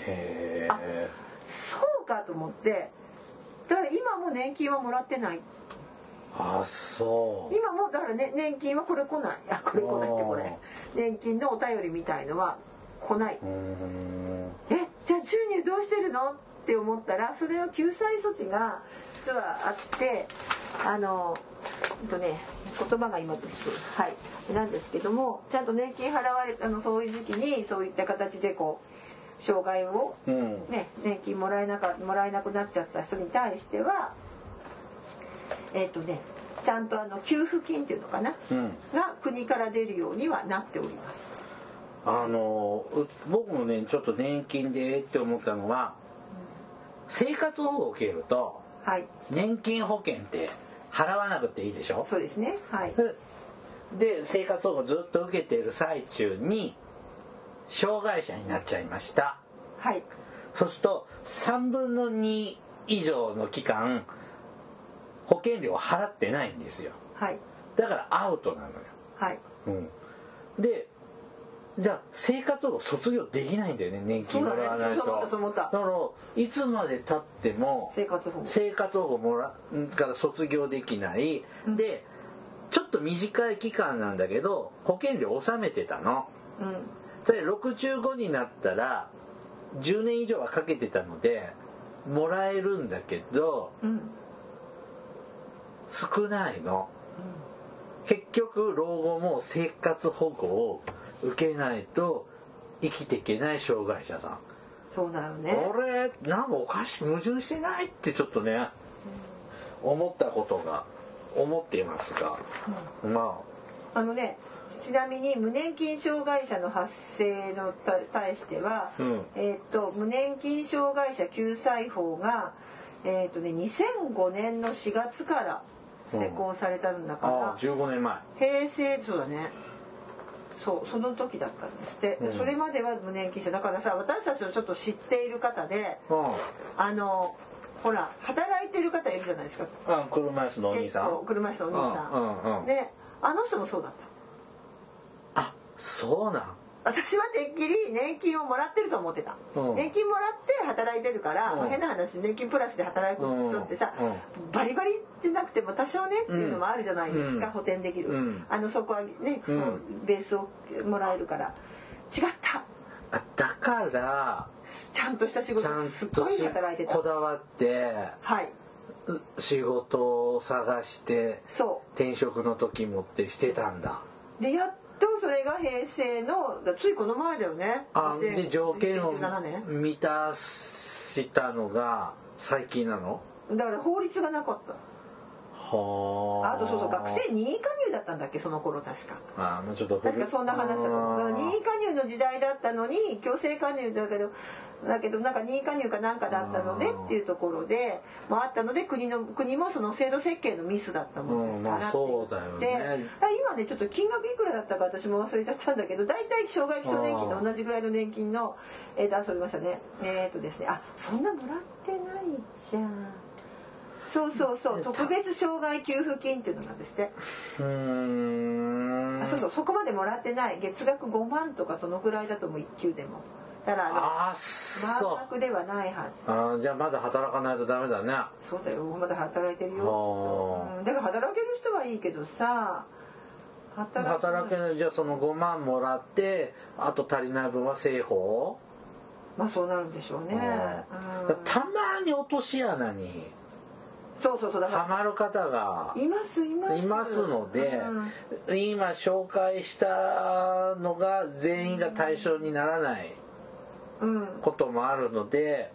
へあそうかと思って。だから今も年金はもらってない。ああそう。今もだから、ね、年金はこれ来ない。あこれ来ないってこれ。年金のお便りみたいのは来ない。えじゃあ収入どうしてるの？って思ったらそれの救済措置が実はあってあのほんとね言葉が今ですはいなんですけどもちゃんと年金払われあのそういう時期にそういった形でこう障害を、うんね、年金もらえなかもらえなくなっちゃった人に対してはえっ、とねちゃんとあの給付金っていうのかな、うんが国から出るようにはなっております。あのう僕もねちょっと年金でって思ったのは生活保護を受けるとはい、年金保険って払わなくていいでしょ？そうですね。はい。で生活保護ずっと受けている最中に障害者になっちゃいましたはい。そうすると3分の2以上の期間保険料を払ってないんですよはい。だからアウトなのよ、はい。うん、でじゃあ生活保護卒業できないんだよね年金もらわないと。だからいつまでたっても生活保護。生活保護もらから卒業できない、でちょっと短い期間なんだけど保険料納めてたの。うん。で65になったら10年以上はかけてたのでもらえるんだけどうん。少ないの。結局老後も生活保護を受けないと生きていけない障害者さん。そうだよね。俺なんかおかしい矛盾してないってちょっとね思ったことが思っていますが。まあ。のね、ちなみに無年金障害者の発生のた対しては、うん。えーっと無年金障害者救済法がえーっとね2005年の4月から施行されたんだあから、ああ15年前平成そうだねそうその時だったんですって、でうん。それまでは無年金者だからさ私たちのちょっと知っている方でうん。あのほら働いてる方いるじゃないですか。あ車椅子のお兄さん。車椅子のお兄さん。であの人もそうだった。あそうなん私はてっきり年金をもらってると思ってた、うん。年金もらって働いてるから、うん。まあ変な話年金プラスで働く人ってさ、うん。バリバリってなくても多少ねっていうのもあるじゃないですか、うん。補填できる、うん。あのそこはね、そううんベースをもらえるから。違った。あだからちゃんとした仕事すっごい働いてた。こだわってはい。う仕事を探してそ転職の時もってしてたんだ。うでやっとそれが平成のだついこの前だよね。あで条件を2017年。満たしたのが最近なの？だから法律がなかった。あ。とそうそう学生任意加入だったんだっけ？その頃確か。あもうちょっと確かそんな話だと思任意加入の時代だったのに強制加入だけどだけどなんか任意加入かなんかだったのでっていうところでもあったので国の国もその制度設計のミスだったもんですからってそうだよね。今ねちょっと金額いくらだったか私も忘れちゃったんだけど大体障害基礎年金と同じぐらいの年金のえーと遊びましたね。えっ、ー、とですねあそんなもらってないじゃん。そうそうそう特別障害給付金っていうのなんですって。うん。あそうそうそこまでもらってない。月額5万とかそのぐらいだと思う1級でもだからあのあ満額ではないはず。あじゃあまだ働かないとダメだね。そうだよまだ働いてるよ、うん、だから働ける人はいいけどさ働けない。じゃあその5万もらってあと足りない分は政法？まあそうなるんでしょうね、うん、たまに落とし穴に。そうそうそうだハマる方がいますいます。いますので、うん、今紹介したのが全員が対象にならないこともあるので、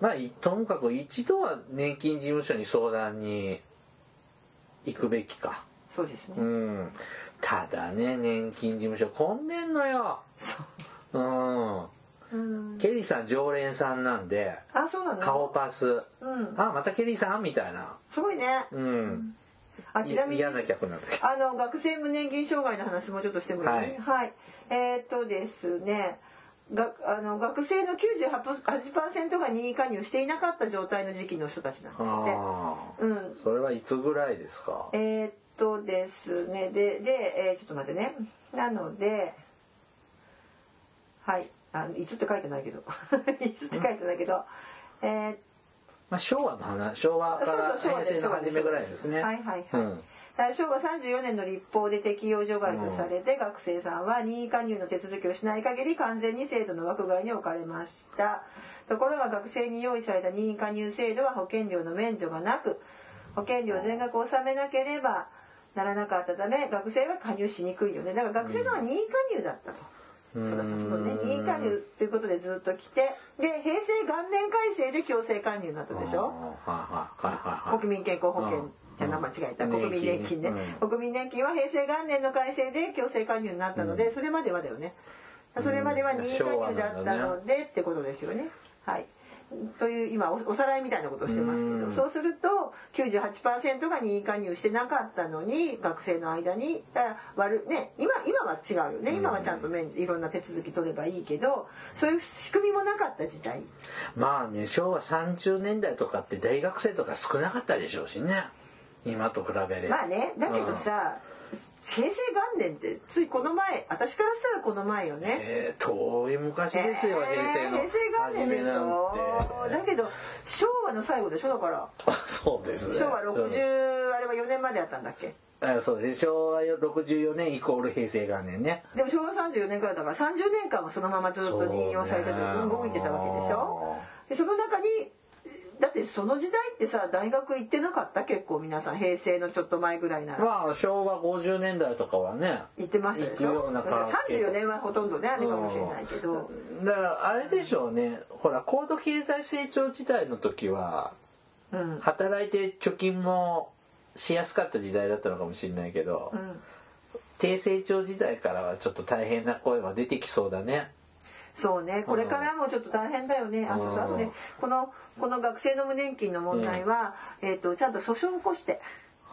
まあともかく一度は年金事務所に相談に行くべきか。そうですね。うん。ただね年金事務所混んでんのよ。う。ん。うん、ケリーさん常連さんなんであそうなの？顔パス、うん、あまたケリーさんみたいなすごいねうんあちなみに嫌な客なんだあの学生無年金障害の話もちょっとしてもいい、はい、はい、えー、っとですねがあの学生の98%が任意加入していなかった状態の時期の人たちなんですって。うん。それはいつぐらいですか？えー、っとですねでで、えー、ちょっと待ってね。なのではいあいつって書いてないけど いつって書いてないけど、えー、まあ昭和の話昭和から平成の初めぐらいですね。はいはいはい。うん昭和34年の立法で適用除外とされて、学生さんは任意加入の手続きをしない限り完全に制度の枠外に置かれました。ところが学生に用意された任意加入制度は保険料の免除がなく保険料全額納めなければならなかったため学生は加入しにくいよね。だから学生さんは任意加入だったと。そのそのね。任意加入っていうことでずっと来てで平成元年改正で強制加入になったでしょ？国民健康保険じゃ名間違えた、国民年金ね、国民年金は平成元年の改正で強制加入になったので、それまではだよね。それまでは任意加入だったので、ってことですよね。はい。という今おさらいみたいなことをしてますけど、そうすると98%が任意加入してなかったのに学生の間にだから悪ね今今は違うよね。今はちゃんといろんな手続き取ればいいけどそういう仕組みもなかった時代。まあね昭和30年代とかって大学生とか少なかったでしょうしね今と比べれば。まあねだけどさ、うん、平成元年ってついこの前私からしたらこの前よね。えー、遠い昔ですよ、えー、平成の平成元年でしょ。だけど昭和の最後でしょだから。そうですね。昭和60、うん、あれは4年までやったんだっけ？あそうです。昭和64年イコール平成元年ね。でも昭和34年からだから30年間はそのままずっと任用されて動いてたわけでしょ？でその中にだってその時代ってさ大学行ってなかった？結構。皆さん平成のちょっと前ぐらいなら。まあ昭和50年代とかはね。行ってましたでしょ？34年はほとんどねあれかもしれないけど、うん、だからあれでしょうね。ほら高度経済成長時代の時は、うん、働いて貯金もしやすかった時代だったのかもしれないけど、うん、低成長時代からはちょっと大変な声は出てきそうだねそうね。これからもちょっと大変だよね。あそうそう。あとねこのこの学生の無年金の問題は、えーと、ちゃんと訴訟を起こして。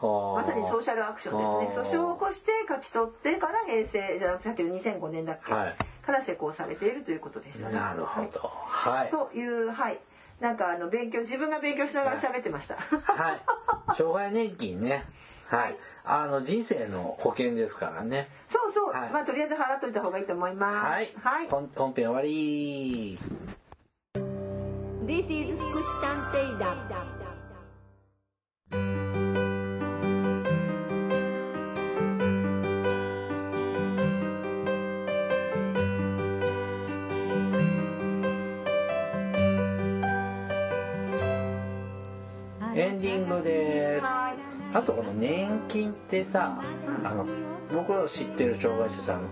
まさにソーシャルアクションですね。訴訟を起こして勝ち取ってから平成じゃなくてさっきの2005年だっけ、はい、から施行されているということですよね。なるほど、はい、というはい。なんかあの勉強自分が勉強しながら喋ってました。はい。障害年金ね。はい。あの人生の保険ですからね。そうそう。はい、まあとりあえず払っといた方がいいと思います。はい。はい。本編終わり。This is 福祉探偵団。とこの年金ってさ、あの僕の知ってる障害者さん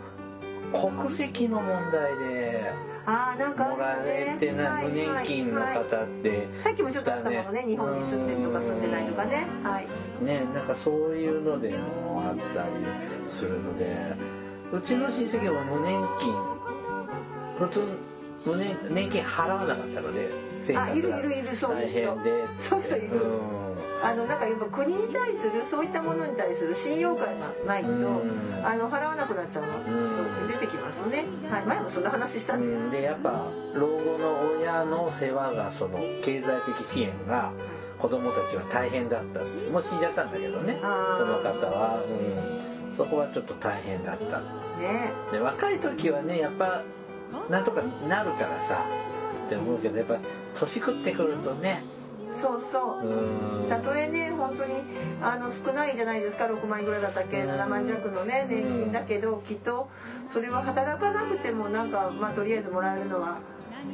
国籍の問題であーなんかもらえてないはい無年金の方って、さっきもちょっとあったものね。日本に住んでるとか住んでないとかね。はい。ねなんかそういうのでもあったりするのでうちの親戚は無年金。普通無年年金払わなかったので生あいる活がいるいるそういう人大変でそういう人いる。うんあのなんかやっぱ国に対するそういったものに対する信用感がないと、うん。あの払わなくなっちゃうの出てきますね、はい、前もそんな話した。ん。で、やっぱ老後の親の世話がその経済的支援が子供たちは大変だったもう死んじゃったんだけどね。その方は、うん、そこはちょっと大変だった。ね。で若い時はねやっぱなんとかなるからさって思うけどやっぱ年食ってくるとねそうそう。うん。たとえね本当にあの少ないじゃないですか6万円ぐらいだったっけ7万弱のね年金だけどきっとそれは働かなくてもなんかまあとりあえずもらえるのは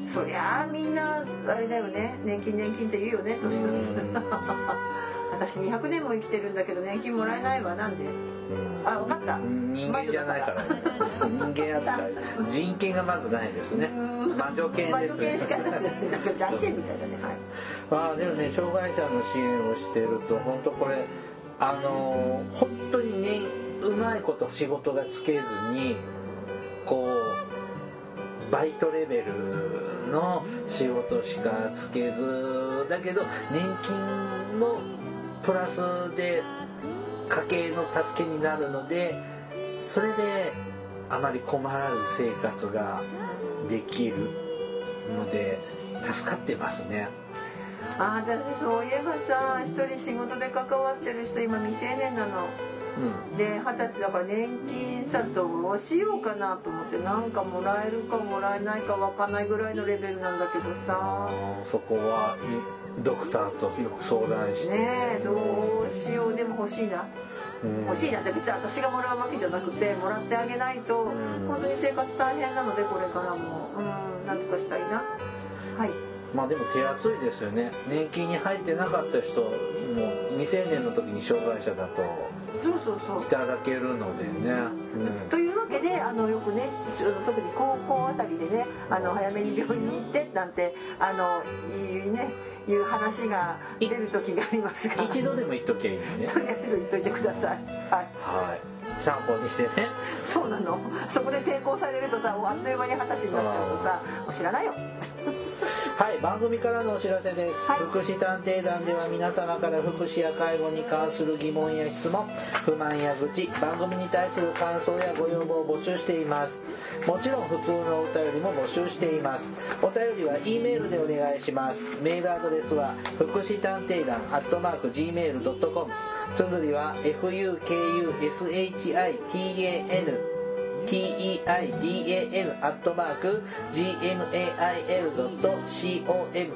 そりゃあみんなあれだよね年金年金って言うよね年取ってうん。私200年も生きてるんだけど年金もらえないわなんで。うん。あ分かった。人間じゃないからね人間扱い人権がまずないですね。魔女犬です。ね。はい。まあでもね障害者の支援をしてると本当これあのー本当にねうまいこと仕事がつけずにこうバイトレベルの仕事しかつけずだけど年金もプラスで家計の助けになるのでそれであまり困らず生活ができるので助かってますね。あ私そういえばさ一人仕事で関わってる人今未成年なの。うん。で二十歳だから年金さどうしようかなと思ってなんかもらえるかもらえないか分かんないぐらいのレベルなんだけどさ。そこはいドクターとよく相談して、ねえどうしよう。でも欲しいな。うん欲しいなって別に私がもらうわけじゃなくてもらってあげないとん。本当に生活大変なのでこれからもうんなんとかしたいな。はい。まあでも手厚いですよね。年金に入ってなかった人も未成年の時に障害者だとそうそうそう。いただけるのでね、うん。というわけであのよくね特に高校あたりでねあの早めに病院に行ってなんてあのいうねいう話が出る時がありますが。一度でも言っときゃいいのね。とりあえず言っといてください。はい。はい参考にしてね。そうなの。そこで抵抗されるとさあっという間に二十歳になっちゃうとさもう知らないよはい番組からのお知らせです、はい。福祉探偵団では皆様から福祉や介護に関する疑問や質問不満や愚痴番組に対する感想やご要望を募集しています。もちろん普通のお便りも募集しています。お便りは E メールでお願いします。メールアドレスは福祉探偵団アットマーク Gmail.com 綴りは fukushitан teidan アットマーク gmail.com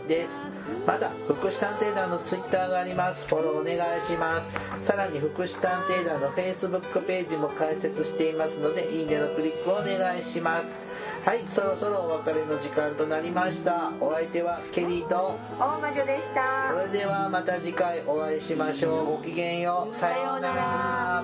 です。また福祉探偵団のツイッターがあります。フォローお願いします。さらに福祉探偵団の Facebook ページも開設していますのでいいねのクリックをお願いします。はいそろそろお別れの時間となりました。お相手はケリーと。大魔女でした。それではまた次回お会いしましょう。ごきげんよう。さようなら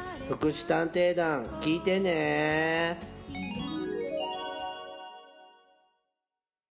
福祉探偵団聞いてね。